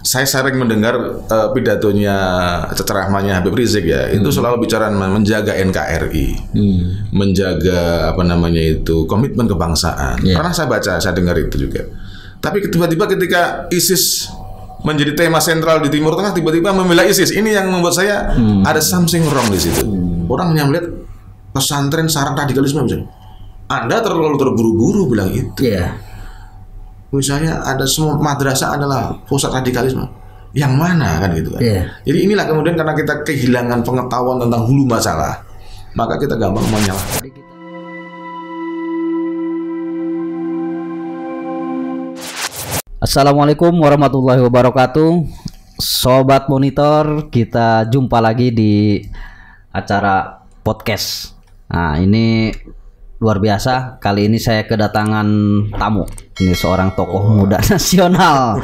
saya sering mendengar uh, pidatonya ceramahnya Habib Rizik ya itu Hmm. selalu bicara menjaga NKRI menjaga apa namanya itu komitmen kebangsaan Iya. pernah saya baca saya dengar itu juga tapi tiba-tiba ketika ISIS menjadi tema sentral di Timur Tengah tiba-tiba membela ISIS ini yang membuat saya Hmm. ada something wrong di situ orang yang melihat pesantren sarang radikalisme misalnya anda terlalu terburu-buru bilang itu Iya. Misalnya ada semua madrasah adalah pusat radikalisme yang mana kan gitu kan Iya. jadi inilah kemudian karena kita kehilangan pengetahuan tentang hulu masalah maka kita gampang menyalahkan Assalamualaikum warahmatullahi wabarakatuh. Sobat monitor, kita jumpa lagi di acara podcast. Nah, ini luar biasa. Kali ini saya kedatangan tamu. Ini seorang tokoh muda nasional.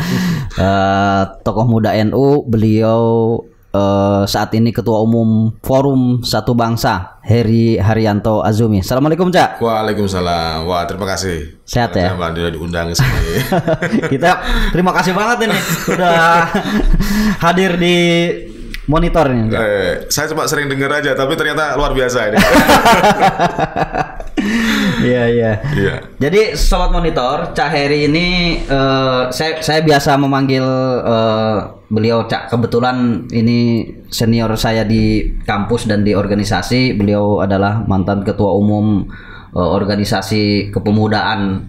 Eh, tokoh muda NU, beliau eh, saat ini ketua umum Forum Satu Bangsa, Heri Haryanto Azumi. Assalamualaikum, Cak. Waalaikumsalam wah terima kasih Sehat ya? Mbak diundang sini kita terima kasih banget ini udah hadir di monitor ini. eh, saya cuma sering dengar aja tapi ternyata luar biasa ini Iya iya. iya Jadi sobat monitor, Cak Heri ini eh, saya saya biasa memanggil eh, beliau Cak. Kebetulan ini senior saya di kampus dan di organisasi. Beliau adalah mantan ketua umum eh, organisasi kepemudaan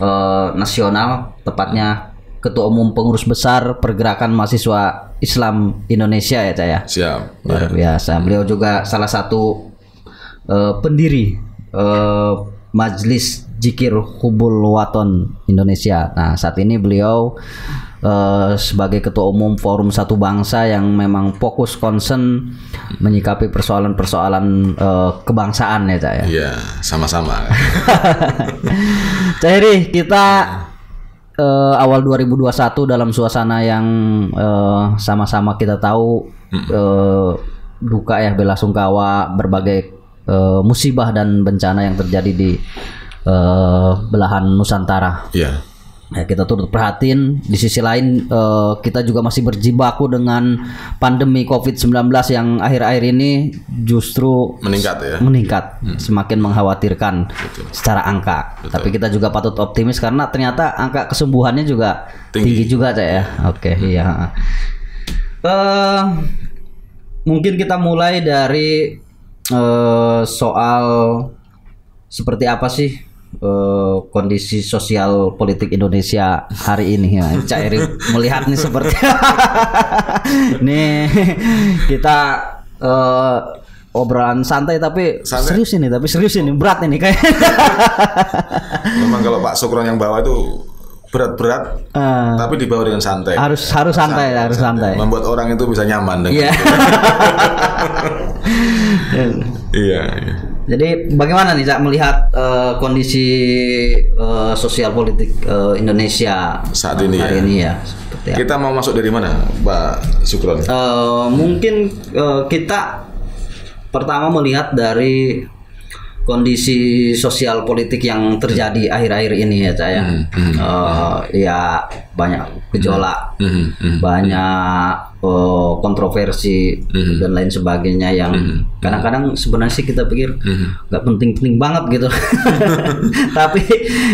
eh, nasional, tepatnya ketua umum pengurus besar Pergerakan Mahasiswa Islam Indonesia ya Cak ya. siap Luar biasa. Beliau juga salah satu eh, pendiri eh, Majelis Jikir Hubul Waton Indonesia. Nah, saat ini beliau eh, sebagai ketua umum Forum Satu Bangsa yang memang fokus concern menyikapi persoalan-persoalan eh, kebangsaan ya, Cak ya. iya sama-sama Cak Heri, kita eh, awal 2021 dalam suasana yang eh, sama-sama kita tahu eh, duka ya bela sungkawa berbagai eh, musibah dan bencana yang terjadi di eh, belahan Nusantara. iya Ya, kita turut perhatiin. Di sisi lain eh, kita juga masih berjibaku dengan pandemi COVID-19 yang akhir-akhir ini justru meningkat ya? meningkat semakin mengkhawatirkan secara angka. Tapi kita juga patut optimis karena ternyata angka kesembuhannya juga tinggi, juga Cak, ya. Oke iya eh mungkin kita mulai dari eh, soal seperti apa sih eh, kondisi sosial politik Indonesia hari ini ya. Cak Eri melihat nih seperti nih kita eh, obrolan santai tapi Santai. serius ini tapi serius ini berat ini kayak memang kalau Pak Sukron yang bawa itu berat-berat Eh, tapi dibawa dengan santai. Harus harus santai harus santai. membuat orang itu bisa nyaman dengan iya. iya, iya. Jadi bagaimana nih Cak melihat eh, kondisi eh, sosial politik eh, Indonesia Saat ini hari ya. ini ya seperti apa? Kita mau masuk dari mana, Pak Sukron? Eh, mungkin eh, kita pertama melihat dari kondisi sosial politik yang terjadi akhir-akhir ini ya Cak ya. Eh, ya banyak gejolak, Mhm, mhm. banyak eh, kontroversi dan lain sebagainya yang kadang-kadang sebenarnya sih kita pikir nggak penting-penting banget gitu. Tapi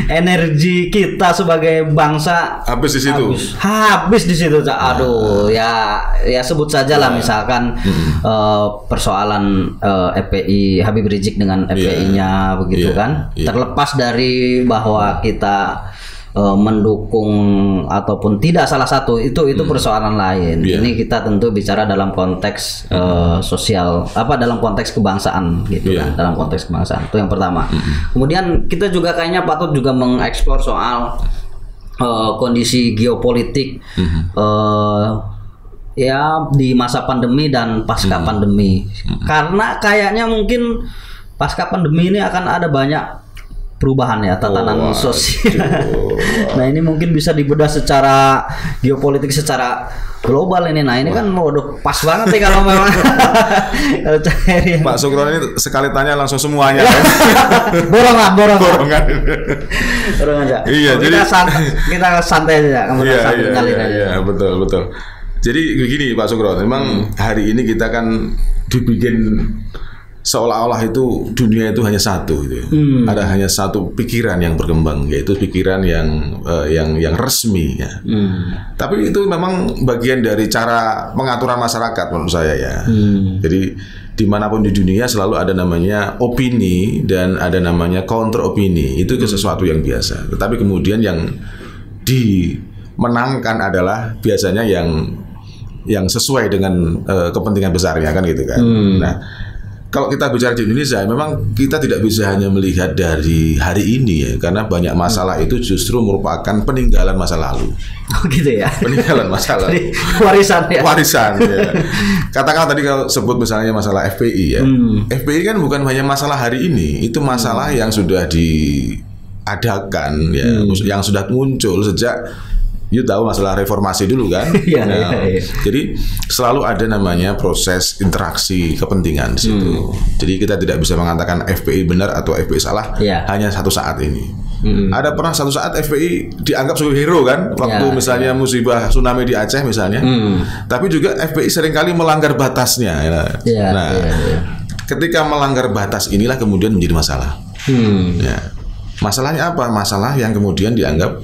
energi kita sebagai bangsa Habis di situ. habis, habis di situ Cak. aduh ya ya sebut saja lah misalkan eh, persoalan eh, FPI Habib Rizik dengan FPI-nya begitu Iya. kan. Iya. terlepas dari bahwa kita eh, mendukung ataupun tidak salah satu itu itu persoalan lain. Iya. ini kita tentu bicara dalam konteks eh, sosial apa dalam konteks kebangsaan gitu Iya. kan dalam konteks kebangsaan. Itu yang pertama. Kemudian kita juga kayaknya patut juga mengeksplor soal eh, kondisi geopolitik eh, ya di masa pandemi dan pasca pandemi. Karena kayaknya mungkin pasca pandemi ini akan ada banyak perubahan ya tatanan sosial. nah ini mungkin bisa dibedah secara geopolitik secara global ini. Nah ini kan waduh pas banget nih kalau memang kalau cair Pak Sukron ini sekali tanya langsung semuanya. kan? borongan borongan Borongan. borongan aja. Iya, kita jadi- santai, kita santai aja, kamu Iya, santai iya, kali iya, aja. iya, betul, betul. Jadi begini Pak Sukron, memang hari ini kita kan dibikin seolah-olah itu dunia itu hanya satu gitu. ya. Hmm. Ada hanya satu pikiran yang berkembang yaitu pikiran yang eh, yang yang resmi ya. Hmm. Tapi itu memang bagian dari cara pengaturan masyarakat menurut saya ya. Hmm. Jadi di mana pun di dunia selalu ada namanya opini dan ada namanya counter opini. Itu ke sesuatu yang biasa. Tetapi kemudian yang dimenangkan adalah biasanya yang yang sesuai dengan eh, kepentingan besarnya kan gitu kan. Nah, kalau kita bicara di Indonesia, memang kita tidak bisa hanya melihat dari hari ini ya, karena banyak masalah itu justru merupakan peninggalan masa lalu, Oh gitu ya. peninggalan masa lalu Jadi warisan ya. warisan ya. Katakan tadi kalau sebut misalnya masalah FPI ya. FPI kan bukan hanya masalah hari ini, itu masalah yang sudah diadakan ya, yang sudah muncul sejak You tahu masalah reformasi dulu kan? Iya, Nah, iya, iya. Jadi selalu ada namanya proses interaksi kepentingan di situ. Jadi kita tidak bisa mengatakan FPI benar atau FPI salah Iya. hanya satu saat ini. Ada pernah satu saat FPI dianggap sebagai hero kan? Waktu Ya, misalnya musibah tsunami di Aceh misalnya. Tapi juga FPI sering kali melanggar batasnya. ya. Iya, nah, iya, iya. ketika melanggar batas inilah kemudian menjadi masalah. Hmm. Ya. Masalahnya apa? Masalah yang kemudian dianggap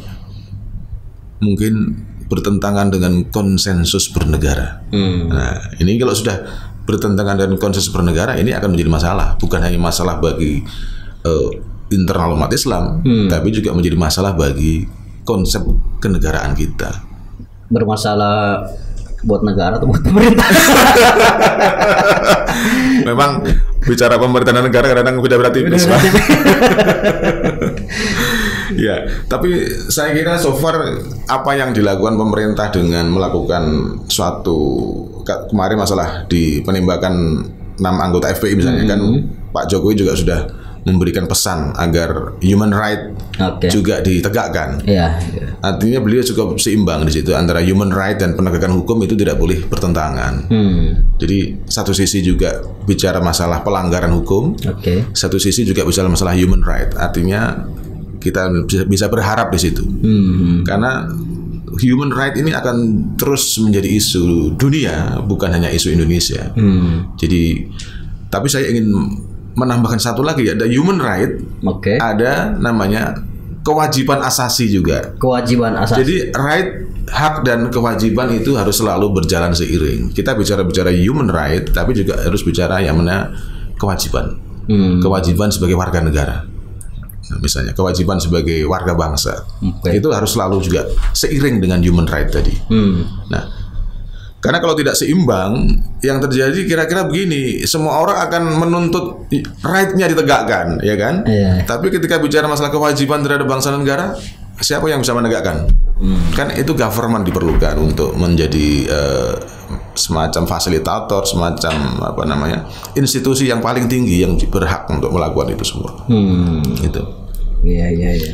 mungkin bertentangan dengan konsensus bernegara. Hmm. Nah, ini kalau sudah bertentangan dengan konsensus bernegara, ini akan menjadi masalah. Bukan hanya masalah bagi eh, internal umat Islam, tapi juga menjadi masalah bagi konsep kenegaraan kita. Bermasalah buat negara atau buat pemerintah? Memang bicara pemerintahan negara kadang beda-beda tipis, Pak. ya, tapi saya kira so far apa yang dilakukan pemerintah dengan melakukan suatu ke- kemarin masalah di penembakan enam anggota FPI misalnya kan Pak Jokowi juga sudah memberikan pesan agar human right Oke. juga ditegakkan. Iya. iya. Artinya beliau cukup seimbang di situ antara human right dan penegakan hukum itu tidak boleh bertentangan. Hmm. Jadi satu sisi juga bicara masalah pelanggaran hukum, Oke. satu sisi juga bicara masalah human right. Artinya kita bisa, berharap di situ. Hmm. Karena human right ini akan terus menjadi isu dunia, bukan hanya isu Indonesia. Hmm. Jadi tapi saya ingin menambahkan satu lagi ada human right, Oke. ada namanya kewajiban asasi juga. Kewajiban asasi. Jadi right, hak dan kewajiban itu harus selalu berjalan seiring. Kita bicara-bicara human right, tapi juga harus bicara yang mana kewajiban. Hmm. Kewajiban sebagai warga negara. Misalnya kewajiban sebagai warga bangsa. Oke. Itu harus selalu juga seiring dengan human right tadi. Hmm. Nah, karena kalau tidak seimbang, yang terjadi kira-kira begini, semua orang akan menuntut right-nya ditegakkan, ya kan? Iya. Tapi ketika bicara masalah kewajiban terhadap bangsa dan negara, siapa yang bisa menegakkan? Kan itu government diperlukan untuk menjadi eh, semacam fasilitator, semacam apa namanya institusi yang paling tinggi yang berhak untuk melakukan itu semua. Hmm. Itu. Iya iya iya.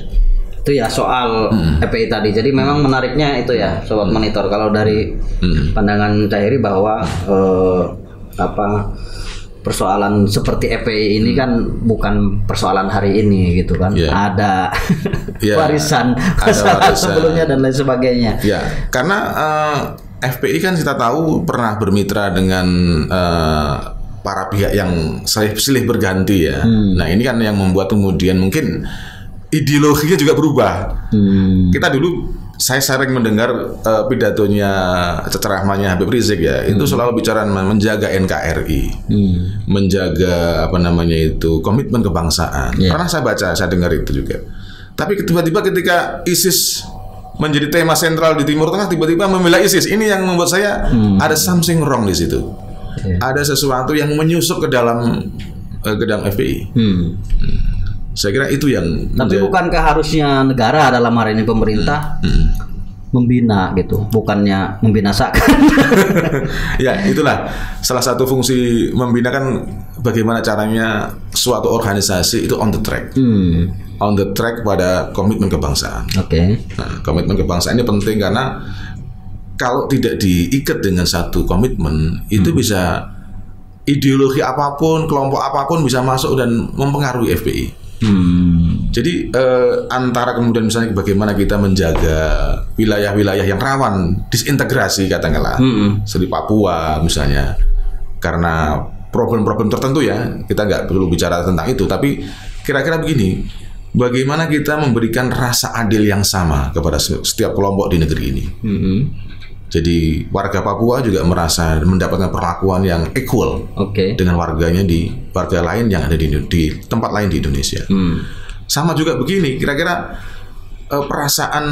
Itu ya soal FPI tadi. Jadi memang menariknya itu ya sobat monitor. Kalau dari pandangan Cairi bahwa eh, apa persoalan seperti FPI ini kan bukan persoalan hari ini gitu kan. Iya. Ada Iya, warisan ada warisan. sebelumnya dan lain sebagainya. Ya, karena eh, FPI kan kita tahu pernah bermitra dengan eh, para pihak yang silih, silih berganti ya. Nah ini kan yang membuat kemudian mungkin ideologinya juga berubah. Hmm. Kita dulu saya sering mendengar eh, pidatonya ceramahnya Habib Rizik ya, itu selalu bicara menjaga NKRI, Hmm. menjaga apa namanya itu komitmen kebangsaan. Iya. Pernah saya baca, saya dengar itu juga. Tapi tiba-tiba ketika ISIS menjadi tema sentral di Timur Tengah, tiba-tiba membela ISIS. Ini yang membuat saya ada something wrong di situ. Iya. Ada sesuatu yang menyusup ke dalam eh, ke dalam FPI. Hmm. Saya kira itu yang Tapi menjadi- bukankah harusnya negara dalam hari ini pemerintah membina gitu, bukannya membinasakan? ya itulah salah satu fungsi membina kan bagaimana caranya suatu organisasi itu on the track hmm. on the track pada komitmen kebangsaan Oke. nah komitmen kebangsaan ini penting karena kalau tidak diikat dengan satu komitmen itu bisa ideologi apa pun, kelompok apa pun bisa masuk dan mempengaruhi FPI. Hmm. Jadi eh, antara kemudian misalnya bagaimana kita menjaga wilayah-wilayah yang rawan disintegrasi katakanlah, Hmm. seperti Papua misalnya, karena problem-problem tertentu ya kita nggak perlu bicara tentang itu, tapi kira-kira begini, bagaimana kita memberikan rasa adil yang sama kepada se- setiap kelompok di negeri ini. Hmm. Jadi warga Papua juga merasa mendapatkan perlakuan yang equal Oke. dengan warganya di warga lain yang ada di, di tempat lain di Indonesia. Hmm. Sama juga begini, kira-kira eh, perasaan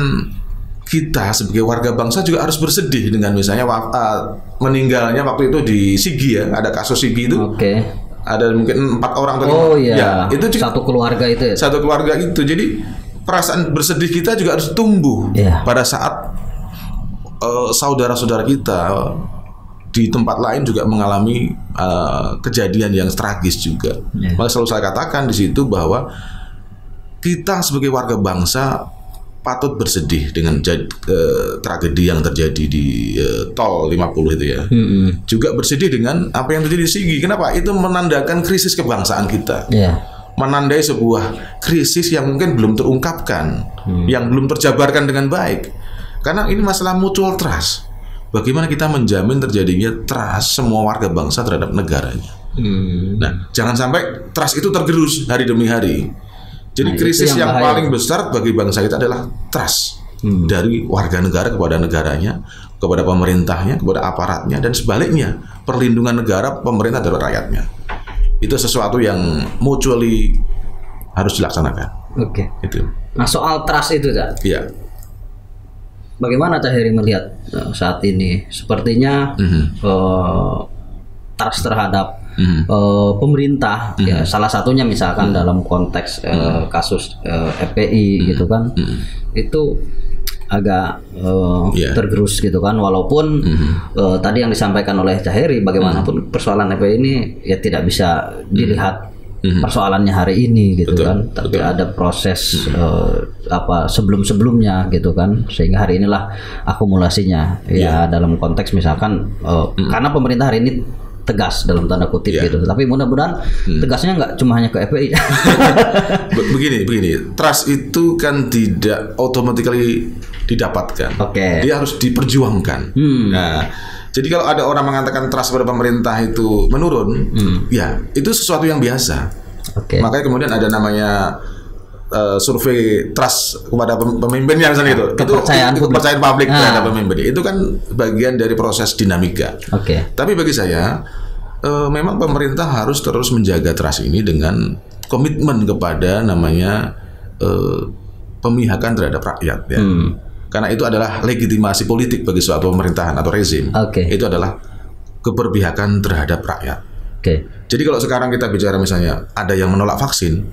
kita sebagai warga bangsa juga harus bersedih dengan misalnya eh, meninggalnya waktu itu di Sigi ya, ada kasus Sigi itu, Oke. ada mungkin empat orang atau. Oh iya. Ya, itu juga satu keluarga itu ya. satu keluarga itu. Jadi perasaan bersedih kita juga harus tumbuh Iya. pada saat eh, saudara-saudara kita di tempat lain juga mengalami eh, kejadian yang tragis juga. Iya. Maka selalu saya katakan di situ bahwa kita sebagai warga bangsa patut bersedih dengan jad- eh, tragedi yang terjadi di eh, tol 50 itu ya. Hmm. Juga bersedih dengan apa yang terjadi di Sigi. Kenapa? Itu menandakan krisis kebangsaan kita Iya. menandai sebuah krisis yang mungkin belum terungkapkan, yang belum terjabarkan dengan baik. Karena ini masalah mutual trust. Bagaimana kita menjamin terjadinya trust semua warga bangsa terhadap negaranya. Hmm. Nah, jangan sampai trust itu tergerus hari demi hari. Jadi Nah, krisis yang yang, bahaya. paling besar bagi bangsa kita adalah trust dari warga negara kepada negaranya, kepada pemerintahnya, kepada aparatnya, dan sebaliknya perlindungan negara pemerintah terhadap rakyatnya. Itu sesuatu yang mutually harus dilaksanakan. Oke. Itu. Nah soal trust itu, Cak. Iya. Bagaimana Cak Heri melihat eh, saat ini? Sepertinya Mhm. eh, trust terhadap Mhm. eh, pemerintah, ya salah satunya misalkan dalam konteks eh, kasus eh, FPI gitu kan, itu agak eh, Iya. tergerus gitu kan, walaupun eh, tadi yang disampaikan oleh Cak Heri, bagaimanapun persoalan FPI ini ya tidak bisa dilihat persoalannya hari ini gitu Betul, kan, tapi ada proses eh, apa sebelum-sebelumnya gitu kan, sehingga hari inilah akumulasinya ya dalam konteks misalkan eh, karena pemerintah hari ini tegas dalam tanda kutip Iya. gitu, tapi mudah-mudahan tegasnya nggak cuma hanya ke FPI. Be- Begini, begini. Trust itu kan tidak automatically didapatkan. Oke. Dia harus diperjuangkan. Hmm. Nah, jadi kalau ada orang mengatakan trust pada pemerintah itu menurun, ya itu sesuatu yang biasa. Oke. Makanya kemudian ada namanya eh, survei trust kepada pem- pemimpinnya misalnya gitu. Kepercayaan itu, itu publik. kepercayaan publik Ah. terhadap pemimpin. Itu kan bagian dari proses dinamika. Oke. Tapi bagi saya, eh, memang pemerintah harus terus menjaga trust ini dengan komitmen kepada namanya eh, pemihakan terhadap rakyat ya. Hmm. Karena itu adalah legitimasi politik bagi suatu pemerintahan atau rezim. Oke. Itu adalah keberpihakan terhadap rakyat. Oke. Jadi kalau sekarang kita bicara misalnya ada yang menolak vaksin,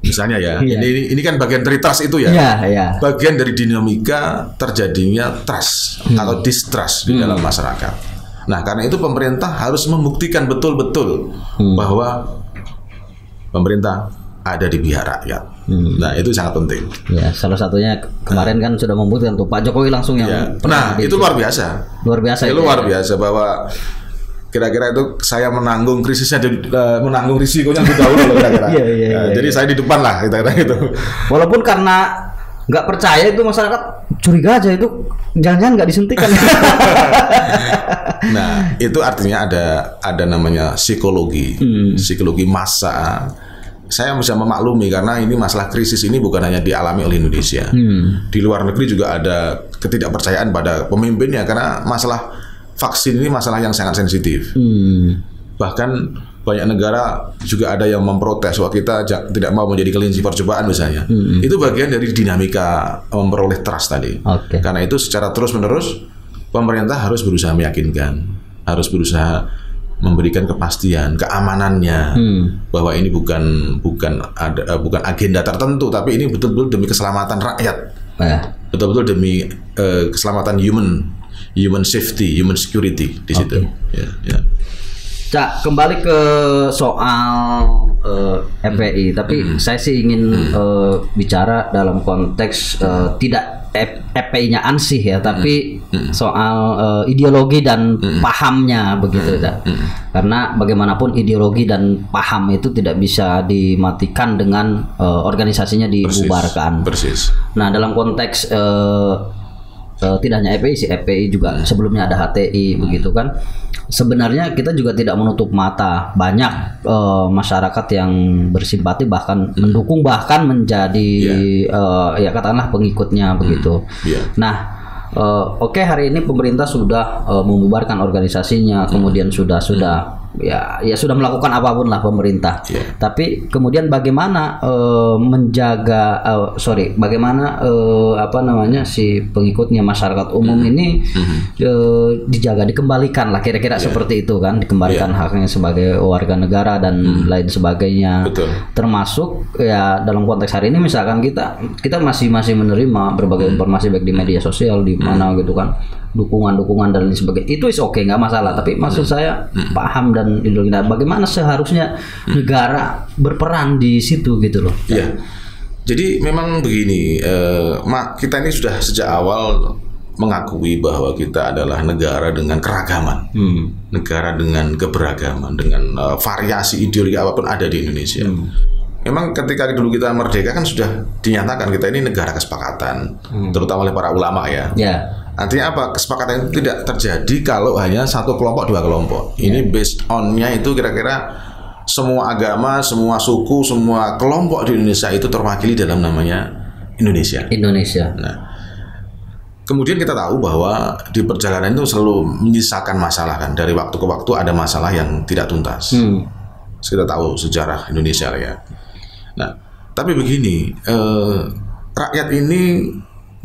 misalnya ya, Iya. ini ini kan bagian dari trust itu ya. Iya, iya. Bagian dari dinamika terjadinya trust atau distrust di dalam masyarakat. Nah, karena itu pemerintah harus membuktikan betul-betul bahwa pemerintah ada di pihak rakyat. Nah, itu sangat penting. Ya, salah satunya kemarin kan sudah membuktikan tuh Pak Jokowi langsung yang Ya. Nah, itu luar biasa. luar biasa Itu itu luar ya. biasa bahwa kira-kira itu saya menanggung krisisnya eh, menanggung risikonya lebih dahulu loh kira-kira. Iya, iya, Ya, iya, jadi saya di depan lah kira-kira gitu. Walaupun karena nggak percaya itu masyarakat curiga aja itu jangan-jangan nggak disuntikan. Nah, itu artinya ada ada namanya psikologi, Hmm. psikologi massa. Saya bisa memaklumi karena ini masalah krisis ini bukan hanya dialami oleh Indonesia. Hmm. Di luar negeri juga ada ketidakpercayaan pada pemimpinnya karena masalah vaksin ini masalah yang sangat sensitif. Hmm. Bahkan banyak negara juga ada yang memprotes bahwa kita tidak mau menjadi kelinci percobaan misalnya. Itu bagian dari dinamika memperoleh trust tadi. Oke. Karena itu secara terus-menerus pemerintah harus berusaha meyakinkan, harus berusaha memberikan kepastian, keamanannya Hmm. bahwa ini bukan bukan ada eh, bukan agenda tertentu, tapi ini betul-betul demi keselamatan rakyat, Ya. betul-betul demi eh, keselamatan human, human safety, human security di situ. Ya, ya. Cak, kembali ke soal eh, FPI, tapi saya sih ingin eh, bicara dalam konteks eh, tidak FPI-nya ansih ya, tapi soal eh, ideologi dan pahamnya begitu ya. Karena bagaimanapun ideologi dan paham itu tidak bisa dimatikan dengan eh, organisasinya dibubarkan. Persis. Nah, dalam konteks eh, eh, tidak hanya FPI sih, FPI juga sebelumnya ada HTI begitu kan. Sebenarnya kita juga tidak menutup mata banyak eh, masyarakat yang bersimpati bahkan mendukung bahkan menjadi eh, ya katakanlah pengikutnya begitu. Iya. Nah, eh, oke hari ini pemerintah sudah eh, membubarkan organisasinya, kemudian sudah sudah ya ya sudah melakukan apa pun lah pemerintah. Iya. Tapi kemudian bagaimana eh, menjaga eh, sorry, bagaimana eh, apa namanya si pengikutnya masyarakat umum ini eh, dijaga, dikembalikan lah kira-kira seperti itu kan, dikembalikan haknya sebagai warga negara dan lain sebagainya. Betul. termasuk ya dalam konteks hari ini misalkan kita kita masih masih menerima berbagai informasi baik di media sosial di mana gitu kan dukungan-dukungan dan lain sebagainya. Itu is oke nggak masalah. Tapi maksud saya paham dan ideologi nah, bagaimana seharusnya negara berperan di situ gitu loh. Iya. Jadi memang begini, eh, mak kita ini sudah sejak awal mengakui bahwa kita adalah negara dengan keragaman, negara dengan keberagaman, dengan eh, variasi ideologi apa pun ada di Indonesia. Memang ketika dulu kita merdeka kan sudah dinyatakan kita ini negara kesepakatan, terutama oleh para ulama ya. ya Artinya apa? Kesepakatan itu tidak terjadi kalau hanya satu kelompok dua kelompok. Ini based on-nya itu kira-kira semua agama, semua suku, semua kelompok di Indonesia itu terwakili dalam namanya Indonesia. Indonesia Nah, kemudian kita tahu bahwa di perjalanan itu selalu menyisakan masalah kan. Dari waktu ke waktu ada masalah yang tidak tuntas. Hmm. Kita tahu sejarah Indonesia ya. Nah, tapi begini, eh, rakyat ini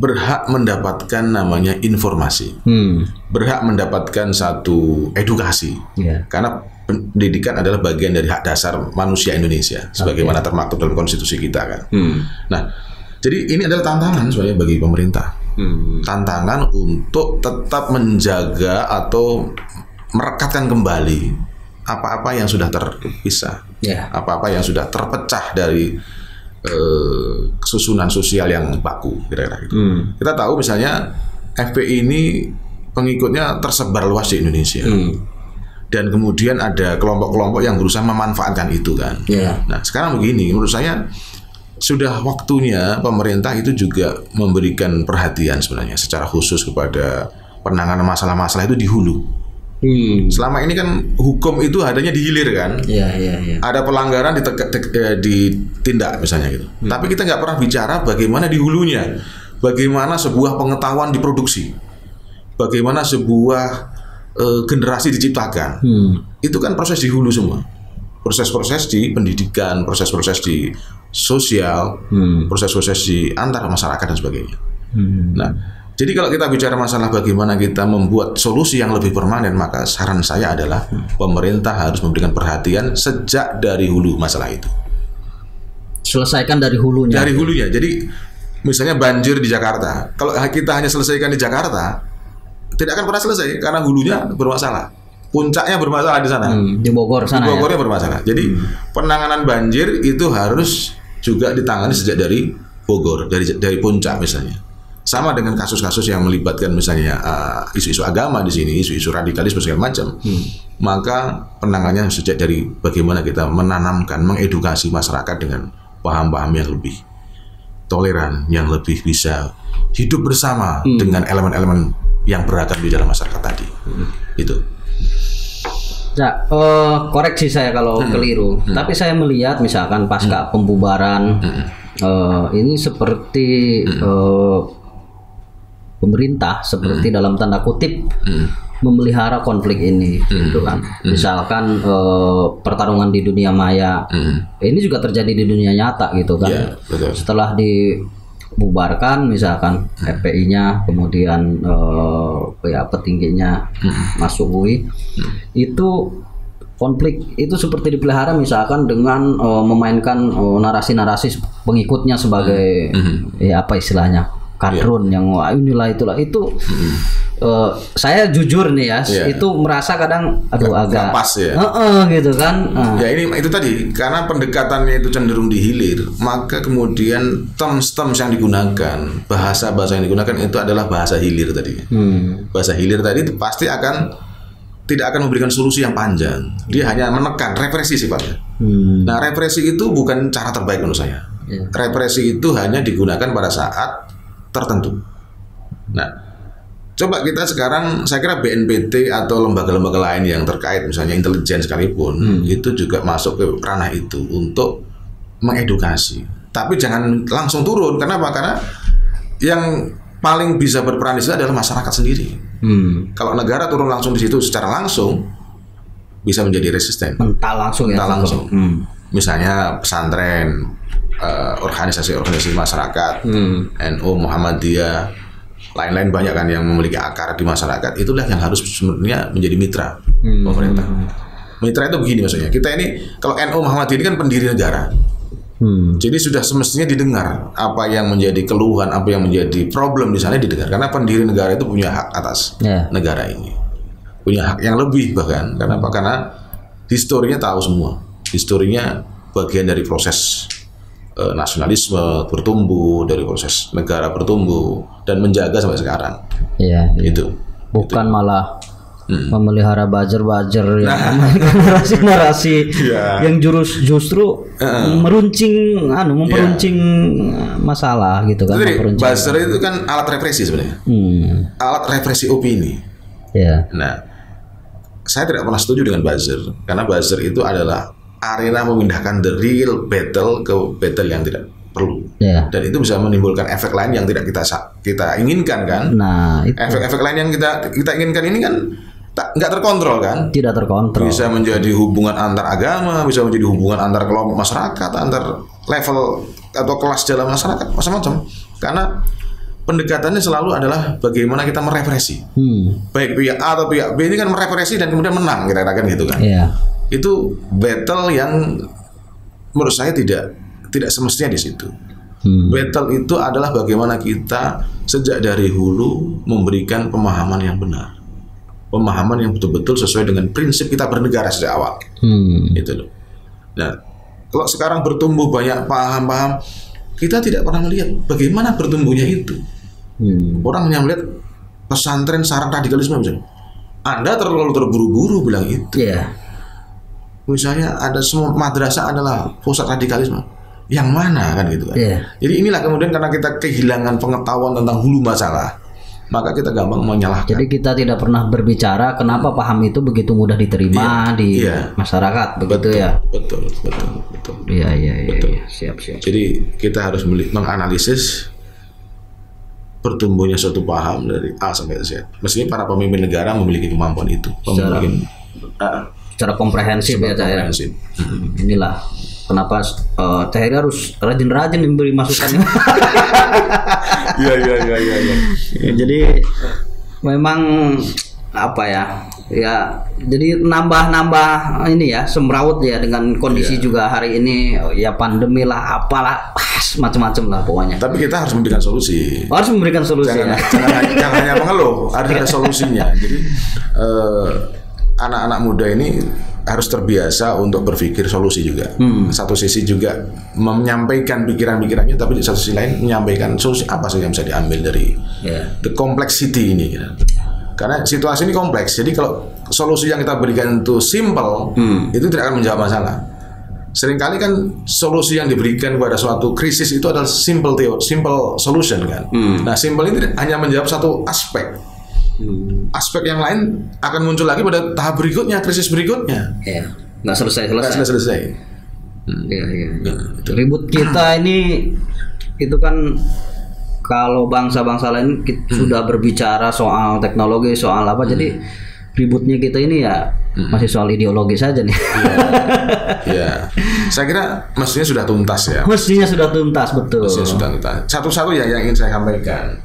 berhak mendapatkan namanya informasi, Hmm. berhak mendapatkan satu edukasi, ya karena pendidikan adalah bagian dari hak dasar manusia Indonesia, sebagaimana termaktub dalam konstitusi kita kan. Hmm. Nah, jadi ini adalah tantangan sebenarnya bagi pemerintah, Hmm. tantangan untuk tetap menjaga atau merekatkan kembali apa-apa yang sudah terpisah ya apa-apa yang sudah terpecah dari eh, kesusunan sosial yang baku kira-kira gitu. Hmm. Kita tahu misalnya FPI ini pengikutnya tersebar luas di Indonesia. Hmm. Dan kemudian ada kelompok-kelompok yang berusaha memanfaatkan itu kan. ya Nah, sekarang begini, menurut saya sudah waktunya pemerintah itu juga memberikan perhatian sebenarnya secara khusus kepada penanganan masalah-masalah itu di hulu. Hmm. Selama ini kan hukum itu adanya di hilir kan. ya ya ya ada pelanggaran diteg- teg- eh, ditindak misalnya gitu. Hmm. Tapi kita nggak pernah bicara bagaimana di hulunya, bagaimana sebuah pengetahuan diproduksi, bagaimana sebuah eh, generasi diciptakan. Hmm. Itu kan proses di hulu semua. Proses-proses di pendidikan, proses-proses di sosial, Hmm. proses-proses di antar masyarakat dan sebagainya. Hmm. Nah, jadi kalau kita bicara masalah bagaimana kita membuat solusi yang lebih permanen, maka saran saya adalah pemerintah harus memberikan perhatian sejak dari hulu masalah itu. selesaikan dari hulunya Dari hulunya. Jadi misalnya banjir di Jakarta. Kalau kita hanya selesaikan di Jakarta, tidak akan pernah selesai karena hulunya bermasalah. Puncaknya bermasalah di sana. Hmm, di Bogor Di sana ya Bogornya bermasalah. Jadi penanganan banjir itu harus juga ditangani sejak dari Bogor, dari dari puncak misalnya. Sama dengan kasus-kasus yang melibatkan misalnya uh, isu-isu agama di sini, isu-isu radikalisme segala macam. Maka penanganannya sejak dari bagaimana kita menanamkan, mengedukasi masyarakat dengan paham-paham yang lebih toleran, yang lebih bisa hidup bersama dengan elemen-elemen yang beragam di dalam masyarakat tadi. Itu. Ya, eh, koreksi saya kalau keliru. Tapi saya melihat misalkan pasca pembubaran eh, ini seperti eh, pemerintah seperti dalam tanda kutip memelihara konflik ini, gitu kan. Misalkan eh, pertarungan di dunia maya, ini juga terjadi di dunia nyata, gitu kan. Iya, betul. Setelah dibubarkan, misalkan FPI-nya, kemudian eh, ya petingginya masuk UI, itu konflik itu seperti dipelihara misalkan dengan eh, memainkan narasi-narasi pengikutnya sebagai ya apa istilahnya kadrun yang wah inilah itulah itu eh, saya jujur nih ya Iya. itu merasa kadang aduh Nggak- agak pas ya. Heeh, gitu kan Nah, Ya ini itu tadi karena pendekatannya itu cenderung dihilir, maka kemudian terms-terms yang digunakan, bahasa-bahasa yang digunakan itu adalah bahasa hilir tadi. hmm, Bahasa hilir tadi itu pasti akan tidak akan memberikan solusi yang panjang. Dia hanya menekan represi sifatnya. hmm, Nah, represi itu bukan cara terbaik menurut saya. Iya. Represi itu hanya digunakan pada saat tertentu. Nah, coba kita sekarang, saya kira BNPT atau lembaga-lembaga lain yang terkait, misalnya intelijen sekalipun, itu juga masuk ke ranah itu untuk mengedukasi. Tapi jangan langsung turun. Kenapa? Karena yang paling bisa berperan di situ adalah masyarakat sendiri. hmm. Kalau negara turun langsung di situ secara langsung, bisa menjadi resisten. mental langsung ya Mental langsung. hmm. Misalnya pesantren, eh, organisasi-organisasi masyarakat, Hmm. NU, Muhammadiyah, lain-lain banyak kan yang memiliki akar di masyarakat. Itulah yang harus sebenarnya menjadi mitra Hmm. pemerintah. Mitra itu begini maksudnya. Kita ini kalau NU Muhammadiyah ini kan pendiri negara. Hmm. Jadi sudah semestinya didengar apa yang menjadi keluhan, apa yang menjadi problem di sana didengar. Karena pendiri negara itu punya hak atas Ya. negara ini. Punya hak yang lebih bahkan. Karena apa? Karena historinya tahu semua. Historinya bagian dari proses eh, nasionalisme bertumbuh, dari proses negara bertumbuh dan menjaga sampai sekarang. Iya, iya. Itu. bukan malah Hmm. memelihara buzzer-buzzer yang narasi-narasi Iya. yang jurus justru meruncing anu memperuncing masalah gitu kan Jadi buzzer itu kan alat represi sebenarnya. Hmm. Alat represi opini. Ya. Nah, saya tidak pernah setuju dengan buzzer karena buzzer itu adalah arena memindahkan the real battle ke battle yang tidak perlu. Ya. Dan itu bisa menimbulkan efek lain yang tidak kita kita inginkan kan? Nah, Efek-efek lain yang kita kita inginkan ini kan tak nggak terkontrol kan? tidak terkontrol. Bisa menjadi hubungan antar agama, bisa menjadi hubungan antar kelompok masyarakat, antar level atau kelas dalam masyarakat, macam-macam. Karena pendekatannya selalu adalah bagaimana kita merepresi Hmm. baik pihak A atau pihak B ini kan merepresi dan kemudian menang kira-kira kan gitu kan Iya. itu battle yang menurut saya tidak tidak semestinya di situ Hmm. battle itu adalah bagaimana kita sejak dari hulu memberikan pemahaman yang benar pemahaman yang betul-betul sesuai dengan prinsip kita bernegara sejak awal Hmm. itu loh nah kalau sekarang bertumbuh banyak paham-paham kita tidak pernah melihat bagaimana bertumbuhnya itu Hmm. Orang hanya melihat pesantren sarang radikalisme misalnya. Anda terlalu terburu-buru bilang itu. Iya. Misalnya ada semua madrasah adalah pusat radikalisme. Yang mana kan gitu kan. Iya. Jadi inilah kemudian karena kita kehilangan pengetahuan tentang hulu masalah, maka kita gampang menyalahkan. Jadi kita tidak pernah berbicara kenapa paham itu begitu mudah diterima di Iya. masyarakat begitu ya. betul, betul, betul. Iya iya iya. iya. Siap siap. Jadi kita harus menganalisis bertumbuhnya suatu paham dari A sampai Z. Mestinya para pemimpin negara memiliki kemampuan itu, memiliki Ah, Secara komprehensif ya saya. komprehensif. Hmm, Inilah kenapa uh, Teh Heri harus rajin-rajin memberi masukan. Iya iya iya iya. iya. Ya, jadi memang apa ya ya jadi nambah-nambah ini ya semrawut ya dengan kondisi juga hari ini ya pandemi lah apalah ah, macam-macam lah pokoknya Tapi kita harus memberikan solusi. harus memberikan solusi Jangan, ya jangan, jangan hanya mengeluh, harus ada solusinya. Jadi eh, anak-anak muda ini harus terbiasa untuk berpikir solusi juga. Satu sisi juga menyampaikan pikiran-pikirannya, tapi di satu sisi lain menyampaikan solusi apa sih yang bisa diambil dari ya the complexity ini. gitu. Karena situasi ini kompleks, jadi kalau solusi yang kita berikan itu simple, itu tidak akan menjawab masalah. Seringkali kan solusi yang diberikan pada suatu krisis itu adalah simple theory, simple solution kan. Nah, simple ini hanya menjawab satu aspek. Aspek yang lain akan muncul lagi pada tahap berikutnya, krisis berikutnya. ya nggak selesai Nggak selesai selesai-selesai. Iya, iya. Ribut kita ini itu kan kalau bangsa-bangsa lain ki- sudah berbicara soal teknologi, soal apa, jadi ributnya kita ini ya masih soal ideologi saja nih. Ya, saya kira mestinya sudah tuntas ya. Mestinya sudah tuntas betul. Mestinya sudah tuntas. Satu-satu ya yang ingin saya sampaikan.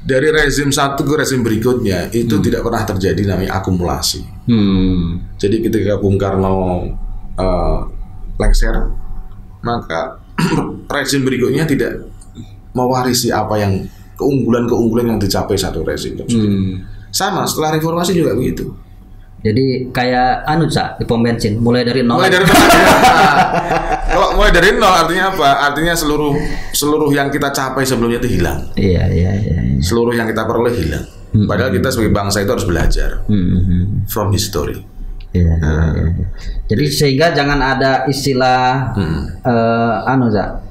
Dari rezim satu ke rezim berikutnya itu tidak pernah terjadi namanya akumulasi. Hmm. Jadi ketika Bung Karno eh, lengser, maka rezim berikutnya tidak mewarisi apa yang keunggulan-keunggulan yang dicapai satu rezim. Hmm. Sama setelah reformasi juga begitu. Jadi kayak anu cak di pom bensin mulai dari nol. Mulai dari nol. Kalau mulai dari nol artinya apa? Artinya seluruh seluruh yang kita capai sebelumnya itu hilang. Iya iya iya. iya. Seluruh yang kita peroleh hilang. Padahal kita sebagai bangsa itu harus belajar Hmm, hmm. from history. Iya, iya, iya. Jadi sehingga jangan ada istilah eh, anu cak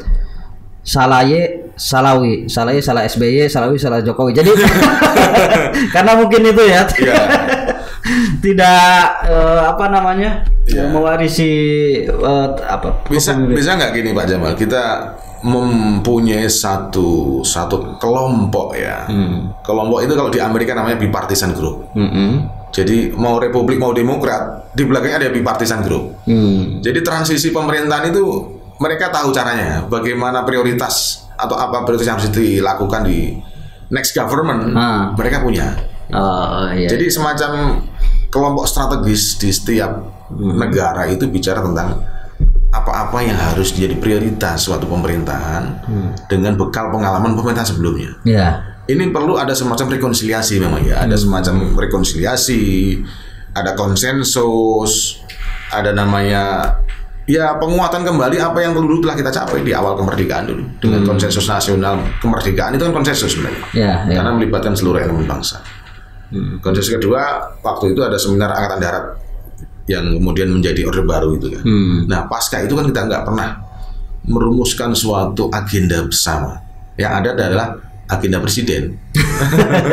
salah ye salawi salah ye salah SBY salawi salah Jokowi jadi karena mungkin itu ya Iya. Tidak eh, apa namanya Iya. mewarisi eh, apa Bisa bisa nggak gini Pak Jamal? Kita mempunyai satu satu kelompok ya. Kelompok itu kalau di Amerika namanya bipartisan group. Mm-mm. Jadi mau Republik mau Demokrat di belakangnya ada bipartisan group. Hmm. Jadi transisi pemerintahan itu mereka tahu caranya, bagaimana prioritas atau apa prioritas yang harus dilakukan di next government. Ah. Mereka punya. Oh iya. Jadi semacam kelompok strategis di setiap negara itu bicara tentang apa-apa yang harus jadi prioritas suatu pemerintahan dengan bekal pengalaman pemerintahan sebelumnya. ya. Ini perlu ada semacam rekonsiliasi memang ya, ada semacam rekonsiliasi, ada konsensus, ada namanya ya penguatan kembali apa yang dulu telah kita capai di awal kemerdekaan dulu dengan konsensus nasional kemerdekaan itu kan konsensus sebenarnya Ya, ya. karena melibatkan seluruh elemen bangsa. Konsensus kedua waktu itu ada seminar angkatan darat yang kemudian menjadi orde baru itu kan. Hmm. Nah pasca itu kan kita nggak pernah merumuskan suatu agenda bersama. Yang ada adalah agenda presiden,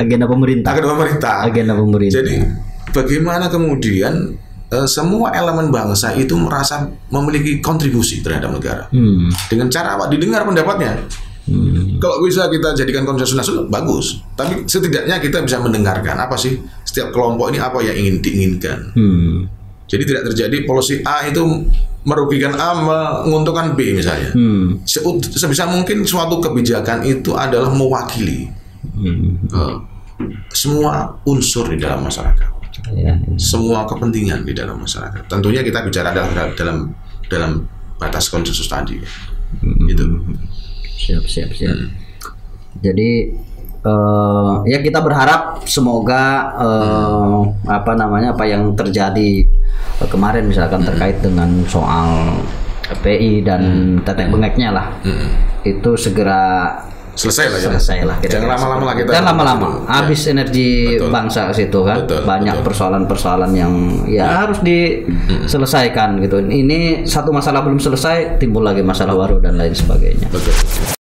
Agenda pemerintah. agenda pemerintah. Agenda pemerintah. Jadi bagaimana kemudian eh, semua elemen bangsa itu merasa memiliki kontribusi terhadap negara Hmm. dengan cara apa? Didengar pendapatnya. Hmm. Kalau bisa kita jadikan konsensus nasional bagus, tapi setidaknya kita bisa mendengarkan apa sih setiap kelompok ini apa yang ingin diinginkan. Hmm. Jadi tidak terjadi polisi A itu merugikan A menguntungkan B misalnya. Hmm. Se- Sebisa mungkin suatu kebijakan itu adalah mewakili Hmm. eh, semua unsur di dalam masyarakat, Ya. semua kepentingan di dalam masyarakat. Tentunya kita bicara dalam dalam dalam batas konsensus tadi. Gitu. Siap, siap, siap. Jadi eh, ya kita berharap semoga eh, apa namanya apa yang terjadi kemarin misalkan terkait dengan soal FPI dan tetek bengeknya lah. Itu segera Selesai lah ya. selesai lah. Jangan lama-lama lah kita. Jangan lama-lama Ya. habis energi Betul. bangsa ke situ kan Betul, banyak persoalan-persoalan yang ya harus diselesaikan gitu ini satu masalah belum selesai timbul lagi masalah baru dan lain sebagainya Betul.